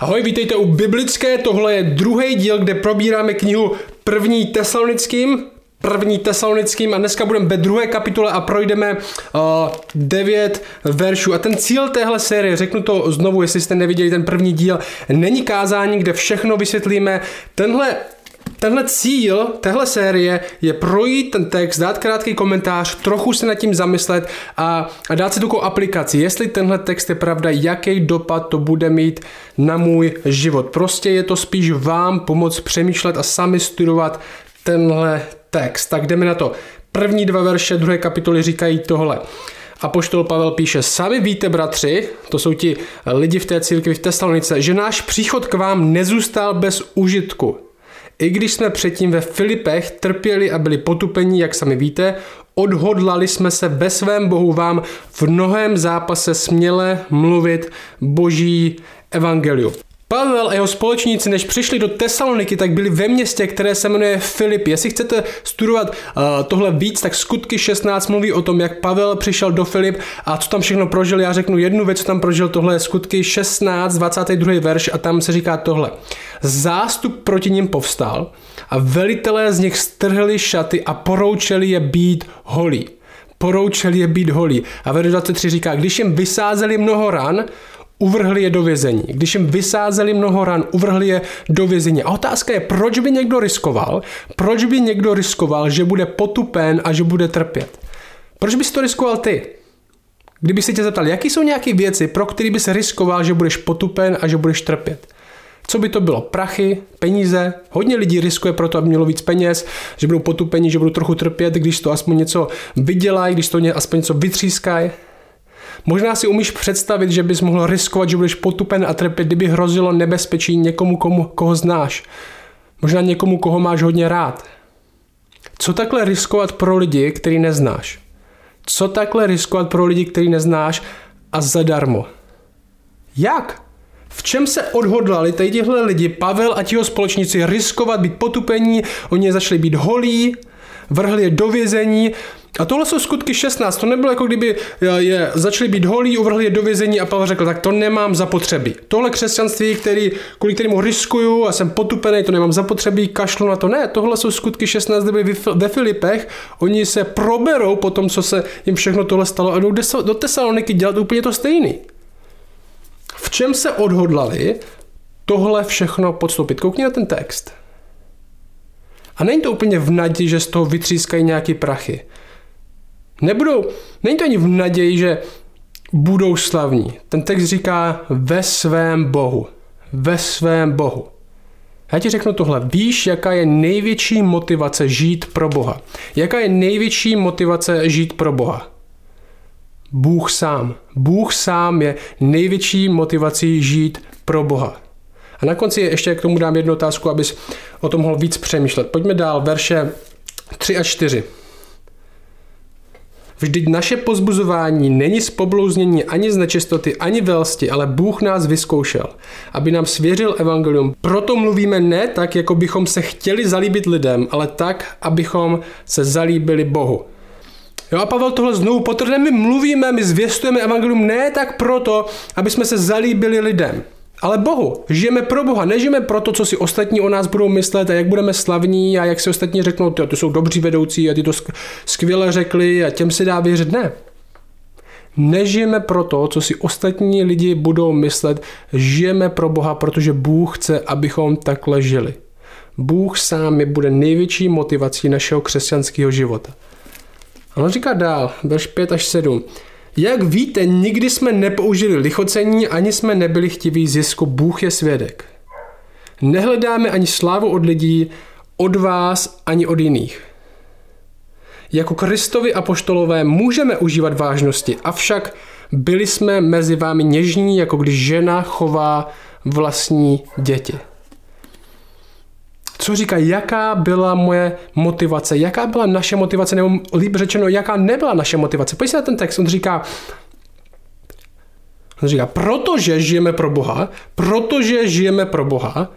Ahoj, vítejte u Biblické, tohle je druhý díl, kde probíráme knihu první tesalonickým, první tesalonickým a dneska budeme ve druhé kapitole a projdeme uh, devět veršů. A ten cíl téhle série, řeknu to znovu, jestli jste neviděli ten první díl, není kázání, kde všechno vysvětlíme. Tenhle Tenhle cíl téhle série je projít ten text, dát krátký komentář, trochu se nad tím zamyslet a, a dát si takovou aplikaci, jestli tenhle text je pravda, jaký dopad to bude mít na můj život. Prostě je to spíš vám pomoct přemýšlet a sami studovat tenhle text. Tak jdeme na to. První dva verše druhé kapitoly říkají tohle. A poštol Pavel píše, sami víte, bratři, to jsou ti lidi v té církvi v Tesalonice, že náš příchod k vám nezůstal bez užitku. I když jsme předtím ve Filipech trpěli a byli potupení, jak sami víte, odhodlali jsme se ve svém Bohu vám v mnohém zápase směle mluvit boží evangelium. Pavel a jeho společníci, než přišli do Tesaloniky, tak byli ve městě, které se jmenuje Filip. Jestli chcete studovat uh, tohle víc, tak skutky 16 mluví o tom, jak Pavel přišel do Filip a co tam všechno prožil. Já řeknu jednu věc, co tam prožil. Tohle je skutky 16, 22. verš a tam se říká tohle. Zástup proti ním povstal a velitelé z nich strhli šaty a poroučeli je být holí poroučeli je být holí. A verš 23 říká, když jim vysázeli mnoho ran, uvrhli je do vězení. Když jim vysázeli mnoho ran, uvrhli je do vězení. A otázka je, proč by někdo riskoval, proč by někdo riskoval, že bude potupen a že bude trpět. Proč bys to riskoval ty? Kdyby se tě zeptal, jaký jsou nějaké věci, pro které bys riskoval, že budeš potupen a že budeš trpět. Co by to bylo? Prachy, peníze? Hodně lidí riskuje proto, aby mělo víc peněz, že budou potupeni, že budou trochu trpět, když to aspoň něco vydělají, když to aspoň něco vytřískají. Možná si umíš představit, že bys mohl riskovat, že budeš potupen a trpět, kdyby hrozilo nebezpečí někomu, komu, koho znáš. Možná někomu, koho máš hodně rád. Co takhle riskovat pro lidi, který neznáš? Co takhle riskovat pro lidi, který neznáš a zadarmo? Jak? V čem se odhodlali tady tihle lidi, Pavel a tiho společníci, riskovat být potupení, oni začali být holí, vrhli je do vězení. A tohle jsou skutky 16. To nebylo jako kdyby je začali být holí, uvrhli je do vězení a Pavel řekl, tak to nemám zapotřebí. Tohle křesťanství, který, kvůli kterému riskuju a jsem potupený, to nemám zapotřebí, kašlu na to. Ne, tohle jsou skutky 16, kde byli ve Filipech. Oni se proberou po tom, co se jim všechno tohle stalo a jdou do Tesaloniky dělat úplně to stejný. V čem se odhodlali tohle všechno podstoupit? Koukni na ten text. A není to úplně v naději, že z toho vytřískají nějaký prachy. Nebudou, není to ani v naději, že budou slavní. Ten text říká ve svém Bohu. Ve svém Bohu. Já ti řeknu tohle. Víš, jaká je největší motivace žít pro Boha? Jaká je největší motivace žít pro Boha? Bůh sám. Bůh sám je největší motivací žít pro Boha. A na konci ještě k tomu dám jednu otázku, abys o tom mohl víc přemýšlet. Pojďme dál, verše 3 a 4. Vždyť naše pozbuzování není z poblouznění ani z nečistoty, ani velsti, ale Bůh nás vyzkoušel, aby nám svěřil evangelium. Proto mluvíme ne tak, jako bychom se chtěli zalíbit lidem, ale tak, abychom se zalíbili Bohu. Jo, a Pavel tohle znovu potrhne, my mluvíme, my zvěstujeme evangelium ne tak proto, aby jsme se zalíbili lidem, ale Bohu. Žijeme pro Boha, nežijeme pro to, co si ostatní o nás budou myslet a jak budeme slavní a jak si ostatní řeknou, ty, ty jsou dobří vedoucí a ty to skvěle řekli a těm se dá věřit. Ne. Nežijeme pro to, co si ostatní lidi budou myslet, žijeme pro Boha, protože Bůh chce, abychom takhle žili. Bůh sám je bude největší motivací našeho křesťanského života. A on říká dál, verš 5 až 7. Jak víte, nikdy jsme nepoužili lichocení, ani jsme nebyli chtiví zisku, Bůh je svědek. Nehledáme ani slávu od lidí, od vás, ani od jiných. Jako Kristovi apoštolové můžeme užívat vážnosti, avšak byli jsme mezi vámi něžní, jako když žena chová vlastní děti co říká, jaká byla moje motivace, jaká byla naše motivace, nebo líp řečeno, jaká nebyla naše motivace. Pojď se na ten text, on říká, on říká, protože žijeme pro Boha, protože žijeme pro Boha,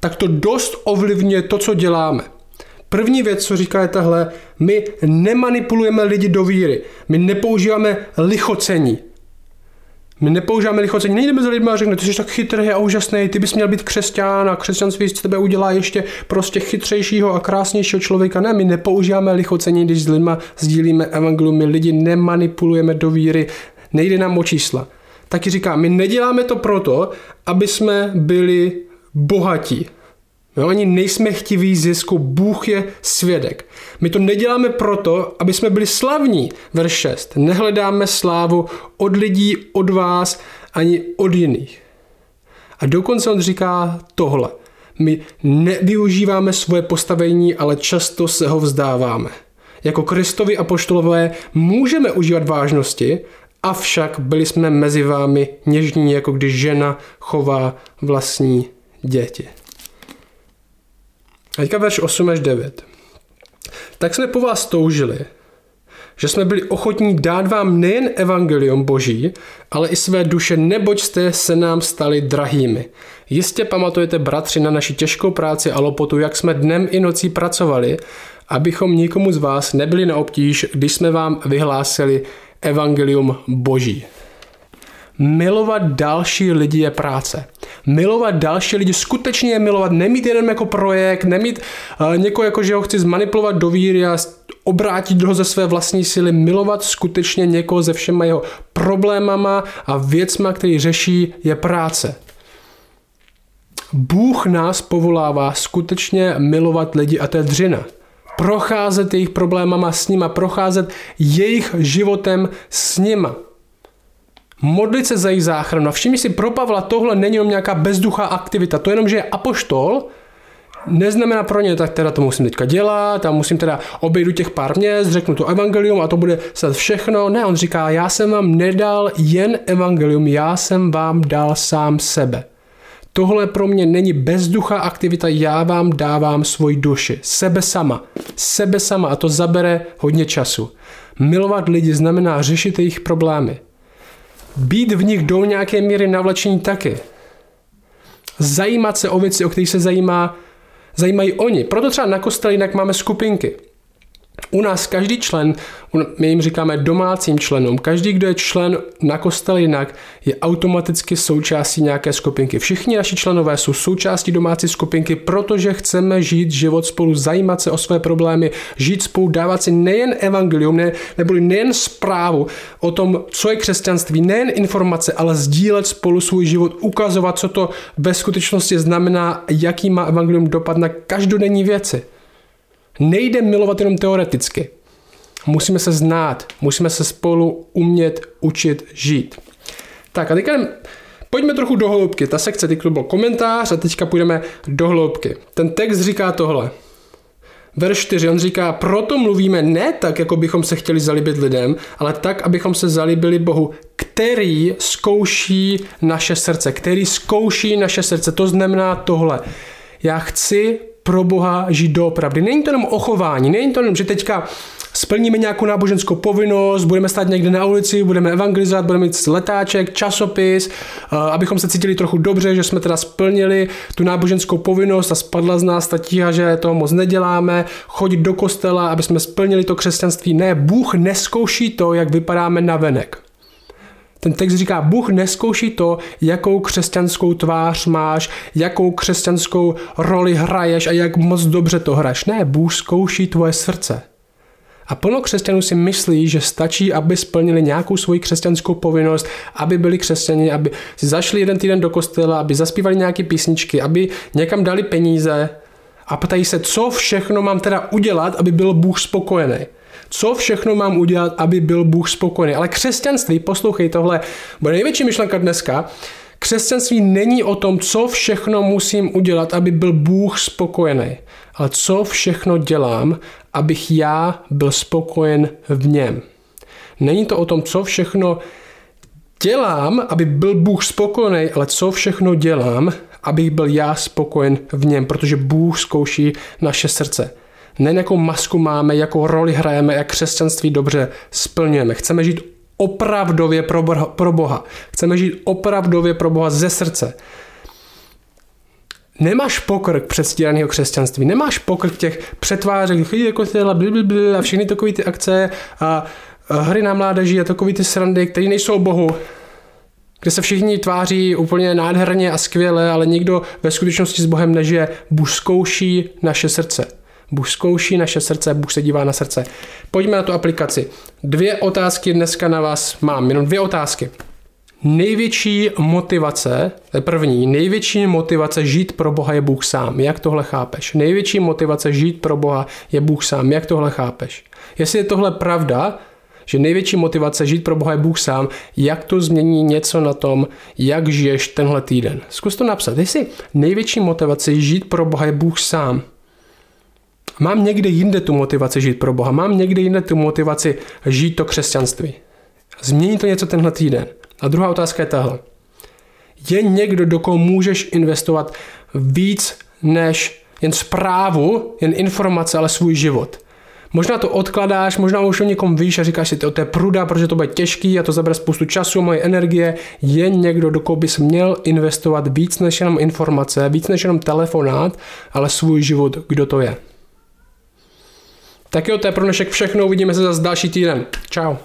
tak to dost ovlivňuje to, co děláme. První věc, co říká, je tahle, my nemanipulujeme lidi do víry, my nepoužíváme lichocení. My nepoužíváme lichocení, nejdeme za lidmi a řekneme, ty jsi tak chytrý a úžasný, ty bys měl být křesťan a křesťanství z tebe udělá ještě prostě chytřejšího a krásnějšího člověka. Ne, my nepoužíváme lichocení, když s lidmi sdílíme evangelium, my lidi nemanipulujeme do víry, nejde nám o čísla. Taky říká, my neděláme to proto, aby jsme byli bohatí. My ani nejsme chtiví zisku, Bůh je svědek. My to neděláme proto, aby jsme byli slavní. Verš 6. Nehledáme slávu od lidí, od vás, ani od jiných. A dokonce on říká tohle. My nevyužíváme svoje postavení, ale často se ho vzdáváme. Jako Kristovi apoštolové můžeme užívat vážnosti, avšak byli jsme mezi vámi něžní, jako když žena chová vlastní děti. A teďka verš 8 až 9. Tak jsme po vás toužili, že jsme byli ochotní dát vám nejen evangelium boží, ale i své duše, neboť jste se nám stali drahými. Jistě pamatujete, bratři, na naši těžkou práci a lopotu, jak jsme dnem i nocí pracovali, abychom nikomu z vás nebyli na obtíž, když jsme vám vyhlásili evangelium boží. Milovat další lidi je práce. Milovat další lidi, skutečně je milovat, nemít jenom jako projekt, nemít uh, někoho jako, že ho chci zmanipulovat do víry a obrátit ho ze své vlastní síly, milovat skutečně někoho ze všema jeho problémama a věcma, který řeší, je práce. Bůh nás povolává skutečně milovat lidi a to je dřina. Procházet jejich problémama s nima, procházet jejich životem s nima modlit se za jejich záchranu. A všimni si, pro Pavla tohle není jenom nějaká bezduchá aktivita. To jenom, že je apoštol, neznamená pro ně, tak teda to musím teďka dělat a musím teda obejdu těch pár měst, řeknu to evangelium a to bude snad všechno. Ne, on říká, já jsem vám nedal jen evangelium, já jsem vám dal sám sebe. Tohle pro mě není bezduchá aktivita, já vám dávám svoji duši, sebe sama, sebe sama a to zabere hodně času. Milovat lidi znamená řešit jejich problémy být v nich do nějaké míry navlečení taky. Zajímat se o věci, o kterých se zajímá, zajímají oni. Proto třeba na kostele jinak máme skupinky. U nás každý člen, my jim říkáme domácím členům, každý, kdo je člen na kostel jinak, je automaticky součástí nějaké skupinky. Všichni naši členové jsou součástí domácí skupinky, protože chceme žít život spolu, zajímat se o své problémy, žít spolu, dávat si nejen evangelium, ne, neboli nejen zprávu o tom, co je křesťanství, nejen informace, ale sdílet spolu svůj život, ukazovat, co to ve skutečnosti znamená, jaký má evangelium dopad na každodenní věci. Nejde milovat jenom teoreticky. Musíme se znát, musíme se spolu umět učit žít. Tak a teďka pojďme trochu do hloubky. Ta sekce, teď byl komentář a teďka půjdeme do hloubky. Ten text říká tohle. Verš 4, on říká, proto mluvíme ne tak, jako bychom se chtěli zalíbit lidem, ale tak, abychom se zalíbili Bohu, který zkouší naše srdce, který zkouší naše srdce. To znamená tohle. Já chci pro Boha žít doopravdy. Není to jenom o chování, není to jenom, že teďka splníme nějakou náboženskou povinnost, budeme stát někde na ulici, budeme evangelizovat, budeme mít letáček, časopis, eh, abychom se cítili trochu dobře, že jsme teda splnili tu náboženskou povinnost a spadla z nás ta tíha, že toho moc neděláme, chodit do kostela, aby jsme splnili to křesťanství. Ne, Bůh neskouší to, jak vypadáme na venek. Ten text říká, Bůh neskouší to, jakou křesťanskou tvář máš, jakou křesťanskou roli hraješ a jak moc dobře to hraješ. Ne, Bůh zkouší tvoje srdce. A plno křesťanů si myslí, že stačí, aby splnili nějakou svoji křesťanskou povinnost, aby byli křesťani, aby si zašli jeden týden do kostela, aby zaspívali nějaké písničky, aby někam dali peníze a ptají se, co všechno mám teda udělat, aby byl Bůh spokojený co všechno mám udělat, aby byl Bůh spokojený. Ale křesťanství, poslouchej tohle, bude největší myšlenka dneska, Křesťanství není o tom, co všechno musím udělat, aby byl Bůh spokojený, ale co všechno dělám, abych já byl spokojen v něm. Není to o tom, co všechno dělám, aby byl Bůh spokojený, ale co všechno dělám, abych byl já spokojen v něm, protože Bůh zkouší naše srdce. Ne jakou masku máme, jakou roli hrajeme, jak křesťanství dobře splňujeme. Chceme žít opravdově pro Boha. Pro Boha. Chceme žít opravdově pro Boha ze srdce. Nemáš pokrk předstíraného křesťanství, nemáš pokrk těch přetvářek, chodí jako tyhle a všechny takové ty akce a hry na mládeži a takové ty srandy, které nejsou Bohu. kde se všichni tváří úplně nádherně a skvěle, ale nikdo ve skutečnosti s Bohem nežije. Bůh zkouší naše srdce. Bůh zkouší naše srdce, Bůh se dívá na srdce. Pojďme na tu aplikaci. Dvě otázky dneska na vás mám, jenom dvě otázky. Největší motivace, první, největší motivace žít pro Boha je Bůh sám. Jak tohle chápeš? Největší motivace žít pro Boha je Bůh sám. Jak tohle chápeš? Jestli je tohle pravda, že největší motivace žít pro Boha je Bůh sám, jak to změní něco na tom, jak žiješ tenhle týden. Zkus to napsat. Jestli největší motivace žít pro Boha je Bůh sám, mám někde jinde tu motivaci žít pro Boha, mám někde jinde tu motivaci žít to křesťanství. Změní to něco tenhle týden. A druhá otázka je tahle. Je někdo, do koho můžeš investovat víc než jen zprávu, jen informace, ale svůj život. Možná to odkladáš, možná už o někom víš a říkáš si, to je pruda, protože to bude těžký a to zabere spoustu času, moje energie. Je někdo, do koho bys měl investovat víc než jenom informace, víc než jenom telefonát, ale svůj život, kdo to je. Tak jo, to je pro dnešek všechno, uvidíme se zase další týden. Ciao.